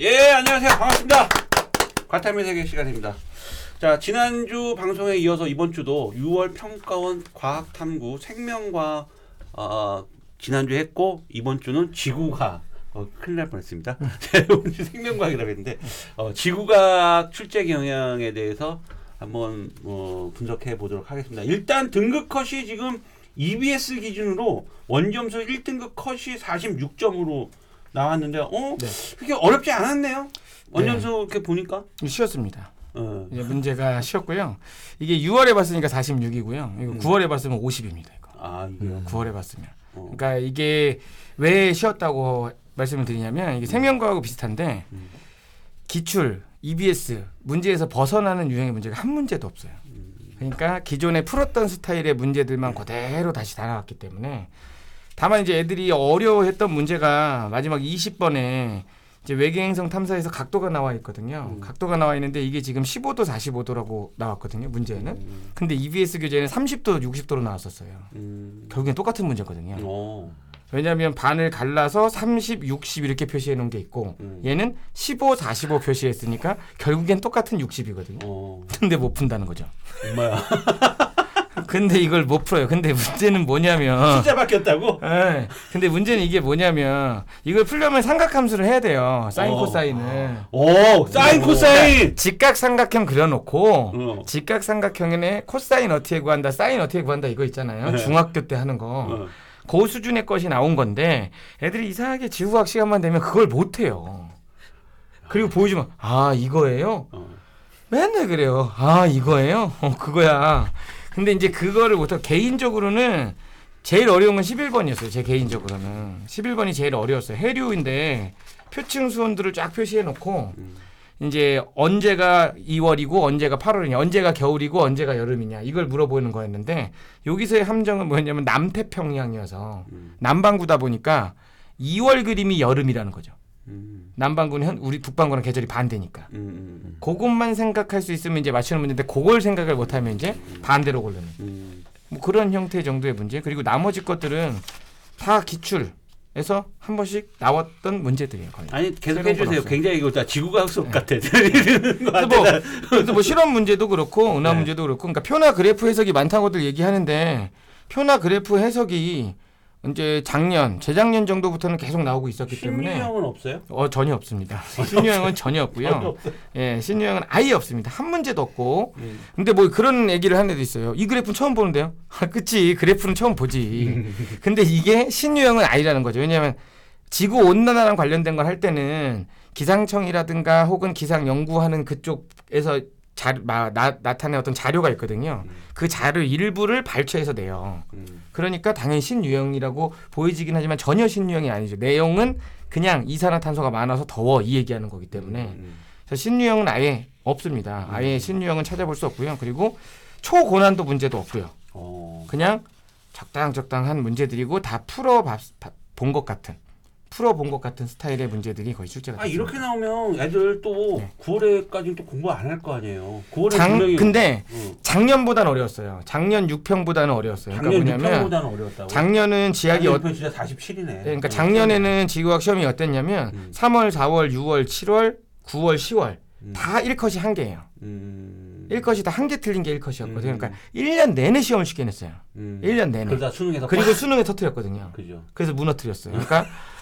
예, 안녕하세요. 반갑습니다. 과탐의 세계 시간입니다. 자, 지난주 방송에 이어서 이번 주도 6월 평가원 과학탐구 생명과학 어, 지난주 했고 이번 주는 지구과학 어, 큰일 날 뻔했습니다. 이번 주 생명과학이라고 했는데 어, 지구과학 출제 경향에 대해서 한번 어, 분석해 보도록 하겠습니다. 일단 등급 컷이 지금 EBS 기준으로 원점수 1등급 컷이 46점으로 나왔는데 어 네. 그게 어렵지 않았네요. 원점수 이렇게 보니까 쉬웠습니다. 어. 이제 문제가 쉬웠고요. 이게 6월에 봤으니까 46이고요. 이거 음. 9월에 봤으면 50입니다. 이거. 아 이게 9월에 봤으면. 어. 그러니까 이게 왜 쉬웠다고 말씀을 드리냐면 이게 생명과하고 비슷한데 음. 기출, EBS 문제에서 벗어나는 유형의 문제가 한 문제도 없어요. 그러니까 기존에 풀었던 스타일의 문제들만 그대로 다시 다 나왔기 때문에 다만 이제 애들이 어려워했던 문제가 마지막 20번에 이제 외계행성 탐사에서 각도가 나와 있거든요. 음. 각도가 나와 있는데 이게 지금 15도, 45도라고 나왔거든요. 문제는. 음. 근데 EBS 교재는 30도, 60도로 나왔었어요. 음. 결국엔 똑같은 문제거든요. 어. 왜냐하면 반을 갈라서 30, 60 이렇게 표시해 놓은 게 있고 음. 얘는 15, 45 표시했으니까 결국엔 똑같은 60이거든요. 어. 근데 못 푼다는 거죠. 엄마야. 근데 이걸 못 풀어요. 근데 문제는 뭐냐면 숫자 바뀌었다고? 예. 근데 문제는 이게 뭐냐면 이걸 풀려면 삼각함수를 해야 돼요. 사인 어. 코사인을. 오 사인 코사인. 직각 삼각형 그려놓고 어. 직각 삼각형에 코사인 어떻게 구한다, 사인 어떻게 구한다 이거 있잖아요. 네. 중학교 때 하는 거. 어. 그 수준의 것이 나온 건데 애들이 이상하게 지구과학 시간만 되면 그걸 못 해요. 그리고 보여주면 아 이거예요. 어. 맨날 그래요. 아 이거예요. 어 그거야. 근데 이제 그거를 못하고 개인적으로는 제일 어려운 건 11번이었어요. 제 개인적으로는 11번이 제일 어려웠어요. 해류인데 표층 수온들을 쫙 표시해 놓고 음. 이제 언제가 2월이고 언제가 8월이냐, 언제가 겨울이고 언제가 여름이냐 이걸 물어보는 거였는데 여기서의 함정은 뭐였냐면 남태평양이어서 음. 남반구다 보니까 2월 그림이 여름이라는 거죠. 음. 남반구는 현, 우리 북반구랑 계절이 반대니까. 음. 음. 그것만 생각할 수 있으면 이제 맞추는 문제인데 그걸 생각을 못하면 이제 반대로 고르는 음. 뭐 그런 형태 정도의 문제 그리고 나머지 것들은 다 기출 에서 한 번씩 나왔던 문제들이에요 거의. 아니 계속 해주세요. 굉장히 이거 다 지구과학 수업 네. 같아. 그래서 뭐, 그래서 뭐 실험 문제도 그렇고 은하 네. 문제도 그렇고 그러니까 표나 그래프 해석이 많다고들 얘기하는데 표나 그래프 해석이 이제 작년 재작년 정도부터는 계속 나오고 있었기 때문에 신유형은 없어요? 어 전혀 없습니다. 신유형은 전혀 없고요. 예, 신유형은 아예 없습니다. 한 문제도 없고. 음. 근데 뭐 그런 얘기를 하는 애도 있어요. 이 그래프는 처음 보는데요. 아, 그치. 그래프는 처음 보지. 근데 이게 신유형은 아니라는 거죠. 왜냐하면 지구 온난화랑 관련된 걸 할 때는 기상청이라든가 혹은 기상 연구하는 그쪽에서 자, 마, 나, 나타낸 어떤 자료가 있거든요. 음. 그 자료 일부를 발췌해서 내요. 음. 그러니까 당연히 신유형이라고 보이지긴 하지만 전혀 신유형이 아니죠. 내용은 그냥 이산화탄소가 많아서 더워 이 얘기하는 거기 때문에 음. 그래서 신유형은 아예 없습니다. 아예 신유형은 찾아볼 수 없고요. 그리고 초고난도 문제도 없고요. 어. 그냥 적당 적당한 문제들이고 다 풀어 본 것 같은 풀어 본 것 같은 스타일의 문제들이 거의 출제가 아 됐습니다. 이렇게 나오면 애들 또 네. 9월에까지는 또 공부 안 할 거 아니에요. 9월에 장 분명히 근데 어. 작년보다는 어려웠어요. 작년 6평보다는 어려웠어요. 작년 그러니까 뭐냐면 6평보다는 어려웠다고. 작년은 지학이 어, 6평 진짜 47이네. 그러니까 작년에는 지구학 시험이 어땠냐면 음. 3월, 4월, 6월, 7월, 9월, 10월 음. 다 1컷이 한 개예요. 음. 1컷이 다 한 개 틀린 게 1컷이었거든요. 음. 그러니까 1년 내내 시험을 쉽게 냈어요. 음. 1년 내내. 그러다 수능에서 그리고 빡! 수능에 터뜨렸거든요. 그죠. 그래서 무너뜨렸어요. 그러니까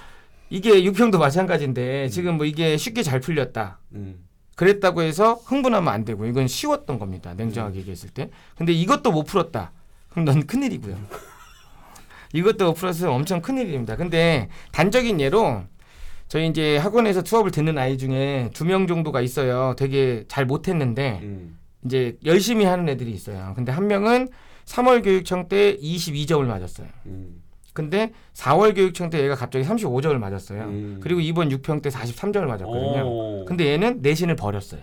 이게 6평도 마찬가지인데 지금 뭐 이게 쉽게 잘 풀렸다. 음. 그랬다고 해서 흥분하면 안 되고 이건 쉬웠던 겁니다. 냉정하게 얘기했을 때. 근데 이것도 못 풀었다. 그럼 넌 큰일이고요. 이것도 못 풀었으면 엄청 큰일입니다. 근데 단적인 예로 저희 이제 학원에서 수업을 듣는 아이 중에 두 명 정도가 있어요. 되게 잘 못했는데 음. 이제 열심히 하는 애들이 있어요. 근데 한 명은 3월 교육청 때 22점을 맞았어요. 음. 근데 4월 교육청 때 얘가 갑자기 35점을 맞았어요. 음. 그리고 이번 6평 때 43점을 맞았거든요. 오. 근데 얘는 내신을 버렸어요.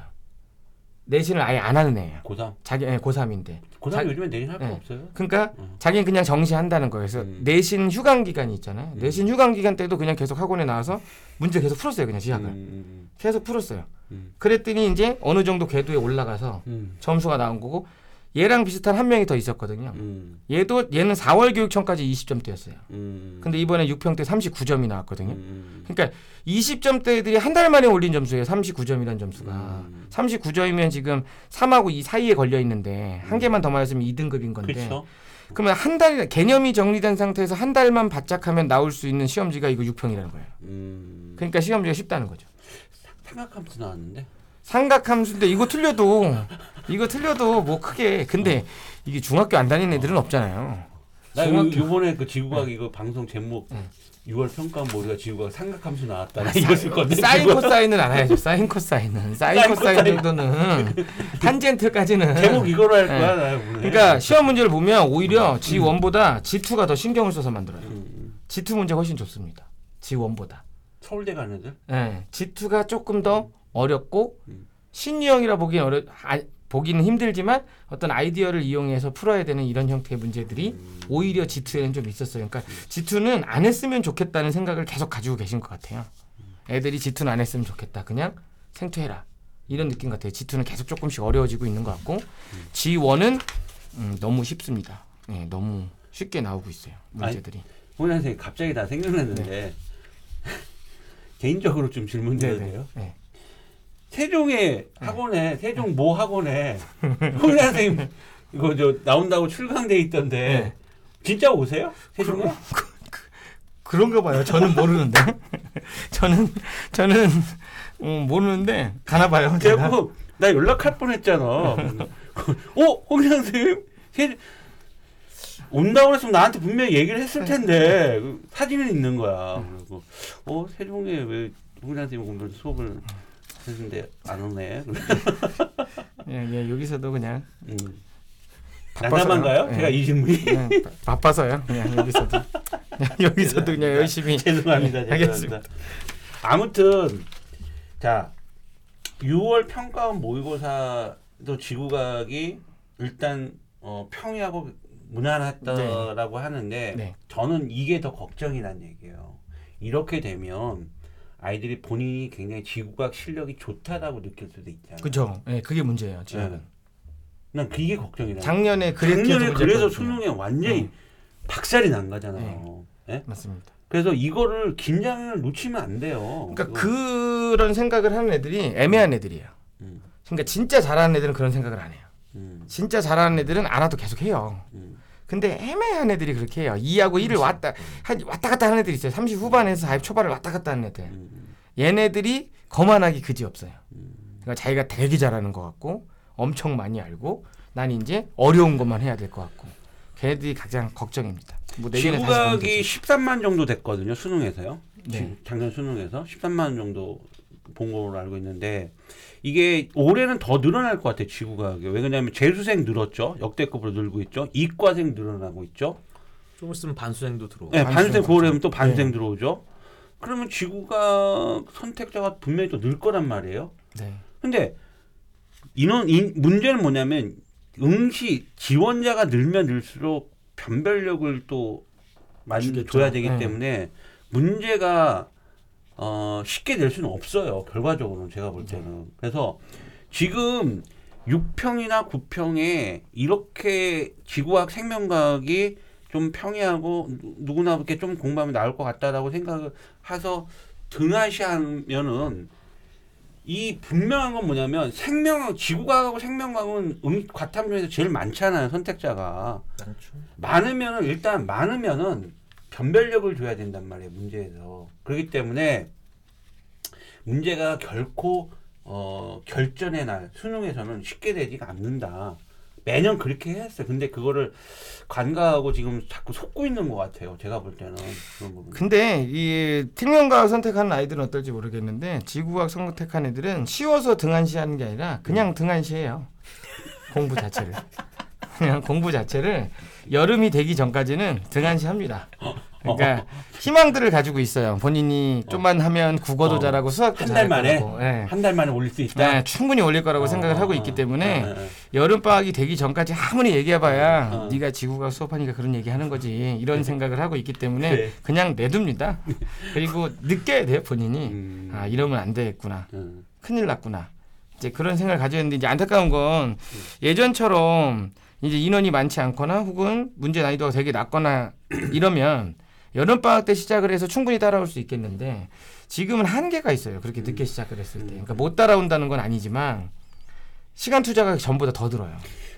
내신을 아예 안 하는 애예요. 고3. 자기 예, 고3인데. 고3 자- 요즘에 내린 할거 네. 없어요. 그러니까 음. 자기는 그냥 정시한다는 거예요. 그래서 음. 내신 휴강 기간이 있잖아요. 음. 내신 휴강 기간 때도 그냥 계속 학원에 나와서 문제 계속 풀었어요. 그냥 시작을. 음. 계속 풀었어요. 음. 그랬더니 이제 어느 정도 궤도에 올라가서 음. 점수가 나온 거고 얘랑 비슷한 한 명이 더 있었거든요. 음. 얘도 얘는 4월 교육청까지 20점대였어요. 음. 근데 이번에 6평 때 39점이 나왔거든요. 음. 그러니까 20점대 애들이 한 달 만에 올린 점수예요. 39점이라는 점수가. 음. 39점이면 지금 3하고 이 사이에 걸려 있는데 한 개만 더 맞았으면 2등급인 건데. 그렇죠. 그러면 한 달 개념이 정리된 상태에서 한 달만 바짝하면 나올 수 있는 시험지가 이거 6평이라는 거예요. 음. 그러니까 시험지가 쉽다는 거죠. 삼각함수 나왔는데. 삼각함수인데 이거 틀려도 이거 틀려도 뭐 크게 근데 이게 중학교 안 다니는 애들은 없잖아요. 나 중학교- 요, 번에 그 지구과학 이거 방송 제목 응. 6월 평가원 모의가 지구과학 삼각함수 나왔다. 나 이거 쓸 건데. 사인 코사인은 알아야죠. 사인 코사인은 사인 사인 코사인 코사인. 정도는 탄젠트까지는 제목 이거로 할 거야 네. 나 오늘. 그러니까 시험 문제를 보면 오히려 지1보다 지2가 더 신경을 써서 만들어요. 음. G2 문제 훨씬 좋습니다. G1보다. 서울대 가는 애들. 예. G2가 조금 더 어렵고 음. 신유형이라 보기엔 어려 아, 보기는 힘들지만 어떤 아이디어를 이용해서 풀어야 되는 이런 형태의 문제들이 음. 오히려 G2에는 좀 있었어요. 그러니까 G2는 안 했으면 좋겠다는 생각을 계속 가지고 계신 것 같아요. 애들이 G2는 안 했으면 좋겠다. 그냥 생투해라. 이런 느낌 같아요. G2는 계속 조금씩 어려워지고 있는 것 같고 G1은 음, 너무 쉽습니다. 예, 너무 쉽게 나오고 있어요. 문제들이. 홍 선생님 갑자기 나 생각났는데 개인적으로 좀 질문 드려도 돼요? 네. 세종의 학원에 세종 모 학원에 홍 선생님 이거 저 나온다고 출강돼 있던데 네. 진짜 오세요? 세종에? 그런가 봐요. 저는 모르는데. 저는 저는 음, 모르는데 가나 봐요. 제가. 그래갖고 나 연락할 뻔했잖아. 어, 홍 선생님 세 온다고 했으면 나한테 분명히 얘기를 했을 텐데 그 사진은 있는 거야. 그리고 어 세종에 왜홍 선생님 오늘 수업을 했는데 안 오네. 예, 예, 여기서도 그냥 음. 난감한가요? 예. 제가 이 질문이 그냥 바, 바빠서요. 그냥 여기서도 그냥 여기서도 그냥 열심히 죄송합니다. 예, 죄송합니다. 알겠습니다. 아무튼 자 6월 평가원 모의고사도 지구과학이 일단 어, 평이하고 무난했다라고 하는데 네. 저는 이게 더 걱정이 난 얘기예요. 이렇게 되면 아이들이 본인이 굉장히 지구과학 실력이 좋다라고 느낄 수도 있잖아요. 그죠. 예, 그게 문제예요. 지금. 네. 난 그게 걱정이 나. 작년에 그래서 작년에 그래서. 수능에 완전히 음. 박살이 난 거잖아요. 예? 맞습니다. 그래서 이거를 긴장을 놓치면 안 돼요. 그러니까 그거- 그런 생각을 하는 애들이 애매한 애들이에요. 음, 그러니까 진짜 잘하는 애들은 그런 생각을 안 해요. 음, 진짜 잘하는 애들은 안 와도 계속 해요. 음. 근데 애매한 애들이 그렇게 해요. 2하고 1을 왔다 한, 왔다 갔다 하는 애들이 있어요. 30 후반에서 40 초반을 왔다 갔다 하는 애들. 음, 얘네들이 거만하기 그지 없어요. 음. 그러니까 자기가 되게 잘하는 것 같고 엄청 많이 알고 난 이제 어려운 것만 해야 될 것 같고 걔네들이 가장 걱정입니다. 뭐 되죠. 13만 정도 됐거든요. 수능에서요. 네. 지- 작년 수능에서 13만 정도 본 걸로 알고 있는데 이게 올해는 더 늘어날 것 같아요. 지구과학이. 왜 그러냐면 재수생 늘었죠. 역대급으로 늘고 있죠. 이과생 늘어나고 있죠. 좀 있으면 반수생도 들어오고. 네, 반수생 9월에면 또 네. 반수생 들어오죠. 그러면 지구과학 선택자가 분명히 또 늘 거란 말이에요. 네. 근데 인원 인, 문제는 뭐냐면 응시 지원자가 늘면 늘수록 변별력을 또 많이 주겠죠. 줘야 되기 네. 때문에 문제가 어, 쉽게 낼 수는 없어요. 결과적으로는 제가 볼 때는. 그래서 지금 6평이나 9평에 이렇게 지구학 생명과학이 좀 평이하고 누- 누구나 이렇게 좀 공부하면 나올 것 같다라고 생각을 해서 등하시하면은 이 분명한 건 뭐냐면 생명 지구과학하고 생명과학은 응, 과탐 중에서 제일 많잖아요 선택자가 많죠. 많으면은 일단 많으면은 변별력을 줘야 된단 말이에요 문제에서. 그렇기 때문에 문제가 결코 어, 결전의 날 수능에서는 쉽게 되지가 않는다. 매년 그렇게 했어요. 근데 그거를 관가하고 지금 자꾸 속고 있는 것 같아요 제가 볼 때는. 그런 부분 근데 이 필명과학 선택하는 아이들은 어떨지 모르겠는데 지구과학 선택한 애들은 쉬워서 등한시하는 게 아니라 그냥 등한시해요. 공부 자체를. 그냥 공부 자체를 여름이 되기 전까지는 등한시 합니다. 그러니까 희망들을 가지고 있어요. 본인이 좀만 하면 국어도 어. 잘하고 수학도 한 달 잘할 만에? 거라고. 예. 한 달 만에 올릴 수 있다 네, 충분히 올릴 거라고 생각을 어, 하고 어, 있기 어. 때문에 어, 어, 어. 여름 방학이 되기 전까지 아무리 얘기해봐야 어. 네가 지구과학 수업하니까 그런 얘기하는 거지 이런 생각을 하고 있기 때문에 그래. 그냥 내둡니다. 그리고 느껴야 돼요 본인이 음. 아 이러면 안 되겠구나 음. 큰일 났구나 이제 그런 생각을 가져야 되는데 이제 안타까운 건 예전처럼 이제 인원이 많지 않거나 혹은 문제 난이도가 되게 낮거나 이러면 여름 방학 때 시작을 해서 충분히 따라올 수 있겠는데 지금은 한계가 있어요. 그렇게 늦게 시작을 했을 때. 그러니까 못 따라온다는 건 아니지만 시간 투자가 전보다 더 들어요.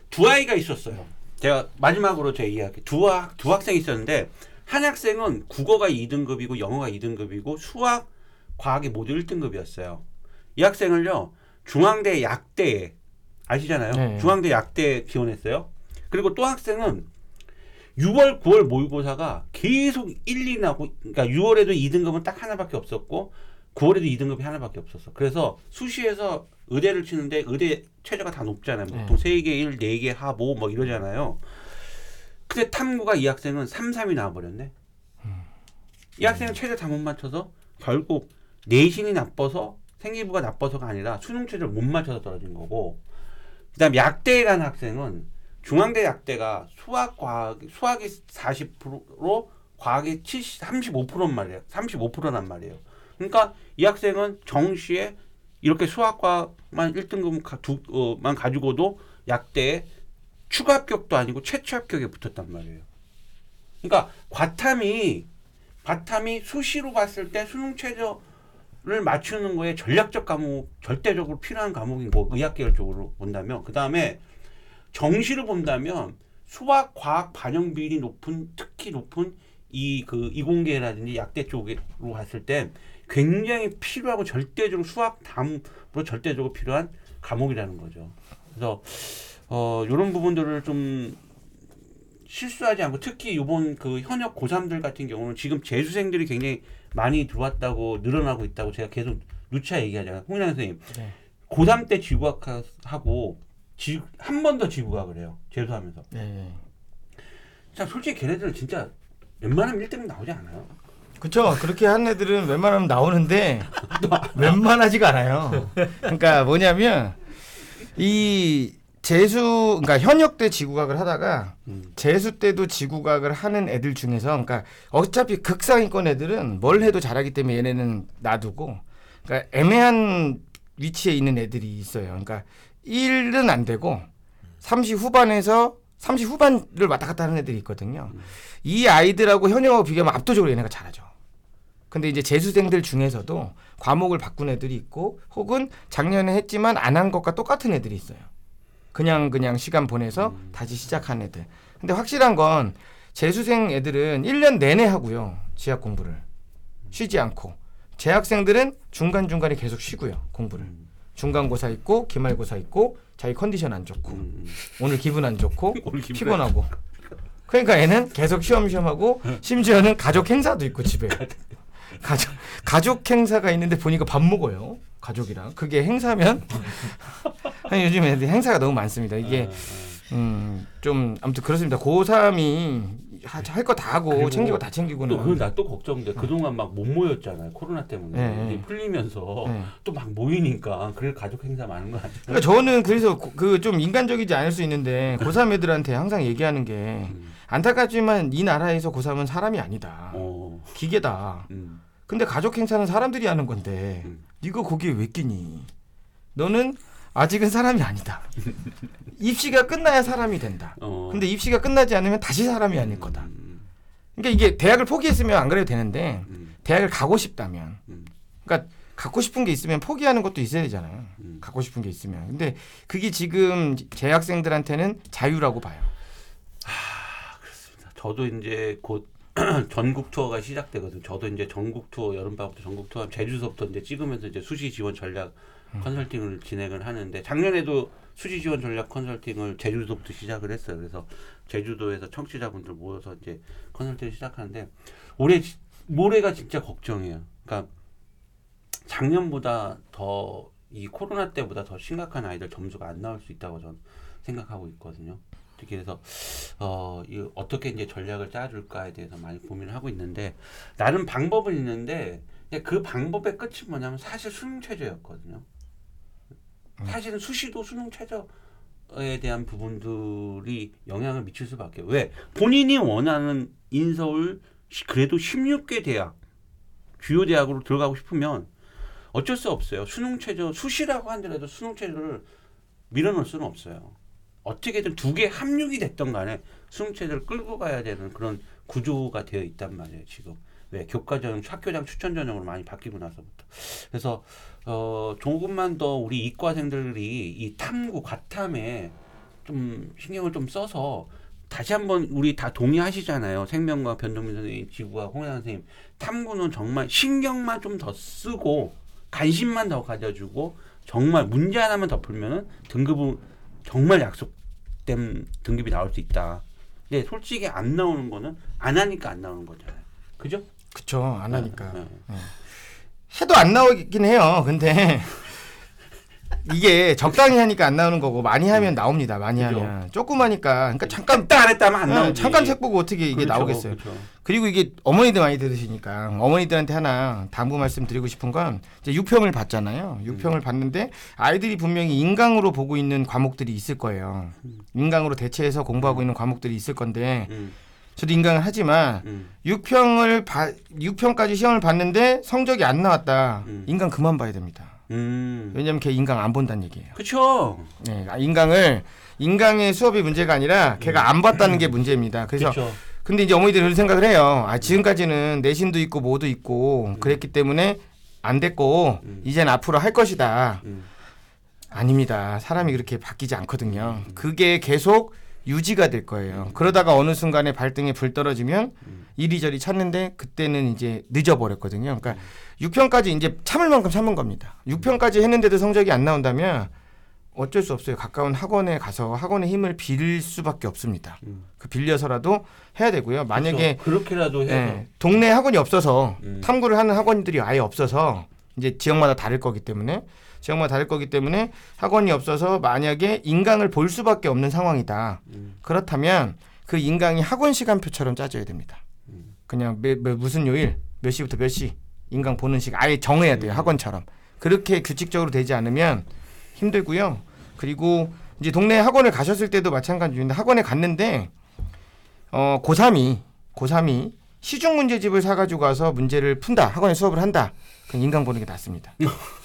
두 아이가 있었어요. 제가 마지막으로 제 이야기 두, 학, 두 학생이 있었는데 한 학생은 국어가 2등급이고 영어가 2등급이고 수학, 과학이 모두 1등급이었어요. 이 학생을요 중앙대 약대에 아시잖아요. 네. 중앙대 약대에 지원했어요. 그리고 또 학생은 6월, 9월 모의고사가 계속 1, 2 나고 그러니까 6월에도 2등급은 딱 하나밖에 없었고 9월에도 2등급이 하나밖에 없었어. 그래서 수시에서 의대를 치는데 의대 최저가 다 높잖아요. 네. 보통 3개 1, 4개 하, 모, 뭐 이러잖아요. 근데 탐구가 이 학생은 3, 3이 나와버렸네. 이 학생은 최저 다 못 맞춰서 결국 내신이 나빠서 생기부가 나빠서가 아니라 수능 최저를 못 맞춰서 떨어진 거고 그 다음 약대에 간 학생은 중앙대 약대가 수학 과학 수학이 40%로 과학이 70, 35%란 말이에요. 35%란 말이에요. 그러니까 이 학생은 정시에 이렇게 수학과만 1등급만 가지고도 약대에 추가 합격도 아니고 최초 합격에 붙었단 말이에요. 그러니까 과탐이 과탐이 수시로 봤을 때 수능 최저를 맞추는 거에 전략적 과목 절대적으로 필요한 과목인 거 의학계열 쪽으로 본다면 그 다음에 정시를 본다면 수학, 과학 반영 비율이 높은 특히 높은 이 그 이공계라든지 약대 쪽으로 봤을 때 굉장히 필요하고 절대적으로 수학 다음으로 절대적으로 필요한 과목이라는 거죠. 그래서 어 이런 부분들을 좀 실수하지 않고 특히 이번 그 현역 고3들 같은 경우는 지금 재수생들이 굉장히 많이 들어왔다고 늘어나고 있다고 제가 계속 누차 얘기하잖아요. 홍인환 선생님. 네. 고3 때 지구학하고 한 번 더 지구학을 해요. 재수하면서. 네. 자, 솔직히 걔네들은 진짜 웬만하면 1등 나오지 않아요. 그렇죠. 그렇게 하는 애들은 웬만하면 나오는데 웬만하지가 않아요. 그러니까 뭐냐면 이 재수 그러니까 현역 때 지구과학을 하다가 음. 재수 때도 지구과학을 하는 애들 중에서 그러니까 어차피 극상위권 애들은 뭘 해도 잘하기 때문에 얘네는 놔두고 그러니까 애매한 위치에 있는 애들이 있어요. 그러니까 1은 안 되고 30 후반에서 30 후반을 왔다 갔다 하는 애들이 있거든요. 이 아이들하고 현역하고 비교하면 압도적으로 얘네가 잘하죠. 근데 이제 재수생들 중에서도 과목을 바꾼 애들이 있고 혹은 작년에 했지만 안 한 것과 똑같은 애들이 있어요. 그냥 그냥 시간 보내서 다시 시작한 애들. 근데 확실한 건 재수생 애들은 1년 내내 하고요. 지학 공부를 쉬지 않고 재학생들은 중간중간에 계속 쉬고요. 공부를. 중간고사 있고 기말고사 있고 자기 컨디션 안 좋고 음. 오늘 기분 안 좋고 오늘 기분 피곤하고. 그러니까 얘는 계속 쉬엄쉬엄하고 심지어는 가족 행사도 있고 집에. 가족 가족 행사가 있는데 보니까 밥 먹어요 가족이랑. 그게 행사면 아니 요즘 애들 행사가 너무 많습니다. 이게 음 좀 아무튼 그렇습니다. 고3이 할 거 다 하고 챙기고 다 챙기고는 또 그건 나또 걱정돼. 그동안 막 못 모였잖아요. 코로나 때문에. 네, 이제 네. 풀리면서 네. 또막 모이니까 그래 가족 행사 많은 거 아니야? 그러니까 저는 그래서 그 좀 인간적이지 않을 수 있는데 고3 애들한테 항상 얘기하는 게 음. 안타깝지만 이 나라에서 고3은 사람이 아니다 어. 기계다 음. 근데 가족 행사는 사람들이 하는 건데 음. 네가 거기에 왜 끼니? 너는 아직은 사람이 아니다. 입시가 끝나야 사람이 된다. 어. 근데 입시가 끝나지 않으면 다시 사람이 아닐 거다. 음. 그러니까 이게 대학을 포기했으면 안 그래도 되는데 음. 대학을 가고 싶다면 음. 그러니까 갖고 싶은 게 있으면 포기하는 것도 있어야 되잖아요. 음. 갖고 싶은 게 있으면. 근데 그게 지금 재학생들한테는 자유라고 봐요. 저도 이제 곧 전국 투어가 시작되거든요. 저도 이제 전국 투어 여름방학부터 전국 투어 제주서부터 이제 찍으면서 이제 수시 지원 전략 컨설팅을 진행을 하는데 작년에도 수시 지원 전략 컨설팅을 제주도부터 시작을 했어요. 그래서 제주도에서 청취자분들 모여서 이제 컨설팅을 시작하는데 올해 지- 올해가 진짜 걱정이에요. 그러니까 작년보다 더 이 코로나 때보다 더 심각한 아이들 점수가 안 나올 수 있다고 저는 생각하고 있거든요. 특히 그래서 어, 이 어떻게 이제 전략을 짜줄까에 대해서 많이 고민을 하고 있는데 나름 방법은 있는데 그 방법의 끝이 뭐냐면 사실 수능 최저였거든요. 사실은 수시도 수능 최저에 대한 부분들이 영향을 미칠 수밖에 왜 본인이 원하는 인서울 시- 그래도 16개 대학 주요 대학으로 들어가고 싶으면 어쩔 수 없어요. 수능 최저 수시라고 하더라도 수능 최저를 밀어넣을 수는 없어요. 어떻게든 두 개 합육이 됐던 간에 수능 체제를 끌고 가야 되는 그런 구조가 되어 있단 말이에요 지금 왜 교과 전형 학교장 추천 전형으로 많이 바뀌고 나서부터 그래서 어 조금만 더 우리 이과생들이 이 탐구 과탐에 좀 신경을 좀 써서 다시 한번 우리 다 동의하시잖아요 생명과 변동민 선생님 지구와 홍현 선생님 탐구는 정말 신경만 좀 더 쓰고 관심만 더 가져주고 정말 문제 하나만 더 풀면은 등급은 정말 약속된 등급이 나올 수 있다. 근데 솔직히 안 나오는 거는 안 하니까 안 나오는 거잖아요. 그죠? 그쵸 안 하니까 네, 네. 해도 안 나오긴 해요. 근데 이게 적당히 하니까 안 나오는 거고 많이 하면 나옵니다. 많이 그죠. 하면 조금 하니까 그러니까 잠깐 했다 안 했다 하면 안 네, 나오지. 잠깐 책 보고 어떻게 이게 그렇죠, 나오겠어요. 그렇죠. 그리고 이게 어머니들 많이 들으시니까 어머니들한테 하나 당부 말씀 드리고 싶은 건 이제 유평을 봤잖아요. 음. 유평을 봤는데 아이들이 분명히 인강으로 보고 있는 과목들이 있을 거예요. 인강으로 대체해서 공부하고 있는 과목들이 있을 건데 음, 저도 인강을 하지만 음, 유평을 봐, 유평까지 시험을 봤는데 성적이 안 나왔다. 음. 인강 그만 봐야 됩니다. 음. 왜냐면 걔 인강 안 본다는 얘기예요. 그렇죠. 네, 아, 인강을 인강의 수업이 문제가 아니라 걔가 안 봤다는 게 문제입니다. 그래서 그렇죠. 근데 이제 어머니들이 그런 생각을 해요. 아, 지금까지는 내신도 있고 뭐도 있고 그랬기 때문에 안 됐고 음. 이젠 앞으로 할 것이다. 음. 아닙니다. 사람이 그렇게 바뀌지 않거든요. 그게 계속 유지가 될 거예요. 그러다가 어느 순간에 발등에 불 떨어지면 음. 이리저리 찾는데 그때는 이제 늦어버렸거든요. 그러니까 6편까지 이제 참을 만큼 참은 겁니다. 6편까지 했는데도 성적이 안 나온다면 어쩔 수 없어요. 가까운 학원에 가서 학원의 힘을 빌 수밖에 없습니다. 음. 그 빌려서라도 해야 되고요. 만약에 그렇죠. 그렇게라도 해서 예, 동네 학원이 없어서 음. 탐구를 하는 학원들이 아예 없어서 이제 지역마다 다를 거기 때문에 지역마다 다를 거기 때문에 학원이 없어서 만약에 인강을 볼 수밖에 없는 상황이다. 음. 그렇다면 그 인강이 학원 시간표처럼 짜져야 됩니다. 음. 그냥 매, 매, 무슨 요일 몇 시부터 몇 시 인강 보는 시간 아예 정해야 돼요. 음. 학원처럼 그렇게 규칙적으로 되지 않으면 힘들고요. 그리고 이제 동네 학원을 가셨을 때도 마찬가지인데 학원에 갔는데 어 고3이 고3이 시중 문제집을 사가지고 가서 문제를 푼다 학원에 수업을 한다 그냥 인강 보는 게 낫습니다.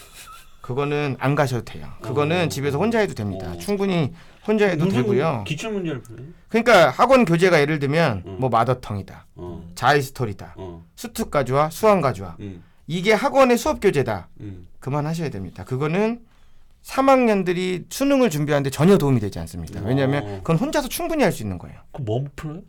그거는 안 가셔도 돼요. 그거는 어. 집에서 혼자 해도 됩니다. 어. 충분히 혼자 해도 무슨 되고요. 기출 문제를 풀어요? 그러니까 학원 교재가 예를 들면 음. 뭐 마더텅이다, 어. 자이스토리다, 어. 수특 가져와, 수학 가져와. 음. 이게 학원의 수업 교재다. 음. 그만하셔야 됩니다. 그거는 3학년들이 수능을 준비하는데 전혀 도움이 되지 않습니다. 왜냐하면 어. 그건 혼자서 충분히 할 수 있는 거예요. 그뭐 풀어요?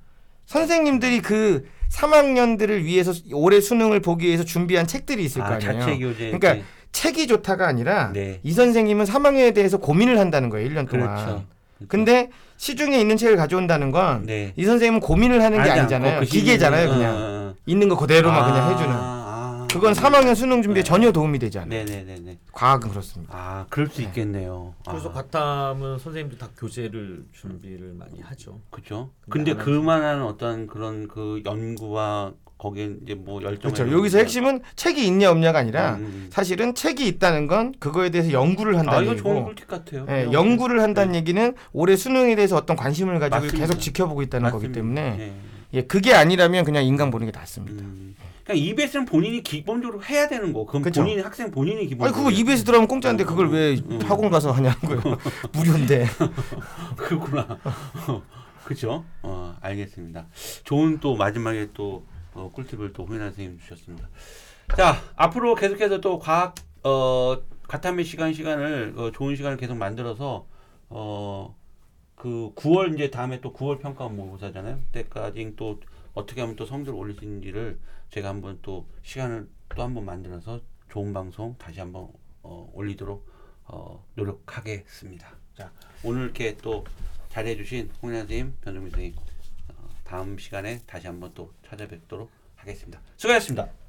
선생님들이 그 3학년들을 위해서 올해 수능을 보기 위해서 준비한 책들이 있을 거 아, 아니에요. 자체 교재. 그러니까 책이 좋다가 아니라 네. 이 선생님은 3학년에 대해서 고민을 한다는 거예요. 1년 동안. 그렇죠. 근데 시중에 있는 책을 가져온다는 건 이 네. 선생님은 고민을 하는 게 아니잖아요. 않고 그 기계잖아요, 시기는- 그냥. 어, 어, 어. 있는 거 그대로만 그냥 아, 해주는. 아. 그건 3학년 수능 준비에 네. 전혀 도움이 되지 않아요. 네네네네. 과학은 그렇습니다. 아, 그럴 수 있겠네요. 그래서 아, 과탐은 선생님들 다 교재를 준비를 많이 하죠. 그죠. 근데 근데 안 그만한 어떤 그런 그 연구와 거기에 이제 뭐 열정. 그렇죠. 여기서 핵심은 책이 있냐 없냐가 아니라 음. 사실은 책이 있다는 건 그거에 대해서 연구를 아 한다는 이거 좋은 얘기고 꿀팁 같아요. 예, 이런 연구를 거. 한다는 네. 얘기는 올해 수능에 대해서 어떤 관심을 가지고 맞습니다. 계속 지켜보고 있다는 거기 맞습니다. 때문에 네. 예, 그게 아니라면 그냥 인강 보는 게 낫습니다. 음. 그러니까 EBS는 본인이 기본적으로 해야 되는 거. 그럼 그쵸. 본인이 학생 본인이 기본. 아니 그거 EBS 들어가면 공짜인데 그걸 왜 음. 학원 가서 하냐는 거예요. 무료인데. 그렇구나. 그죠? 어, 알겠습니다. 좋은 또 마지막에 또 어, 꿀팁을 또 홍인아 선생님 주셨습니다. 자, 앞으로 계속해서 또 과학 어 가타미 시간 시간을 어, 좋은 시간을 계속 만들어서 어 그 9월 이제 다음에 또 9월 평가 모의고사잖아요. 그때까지 또 어떻게 하면 또 성적을 올릴 수 있는지를 제가 한번 또 시간을 또 한번 만들어서 좋은 방송 다시 한번 어, 올리도록 어, 노력하겠습니다. 자, 오늘 이렇게 또 잘해주신 홍인아 선생님, 변정민 선생님 어, 다음 시간에 다시 한번 또 찾아뵙도록 하겠습니다. 수고하셨습니다.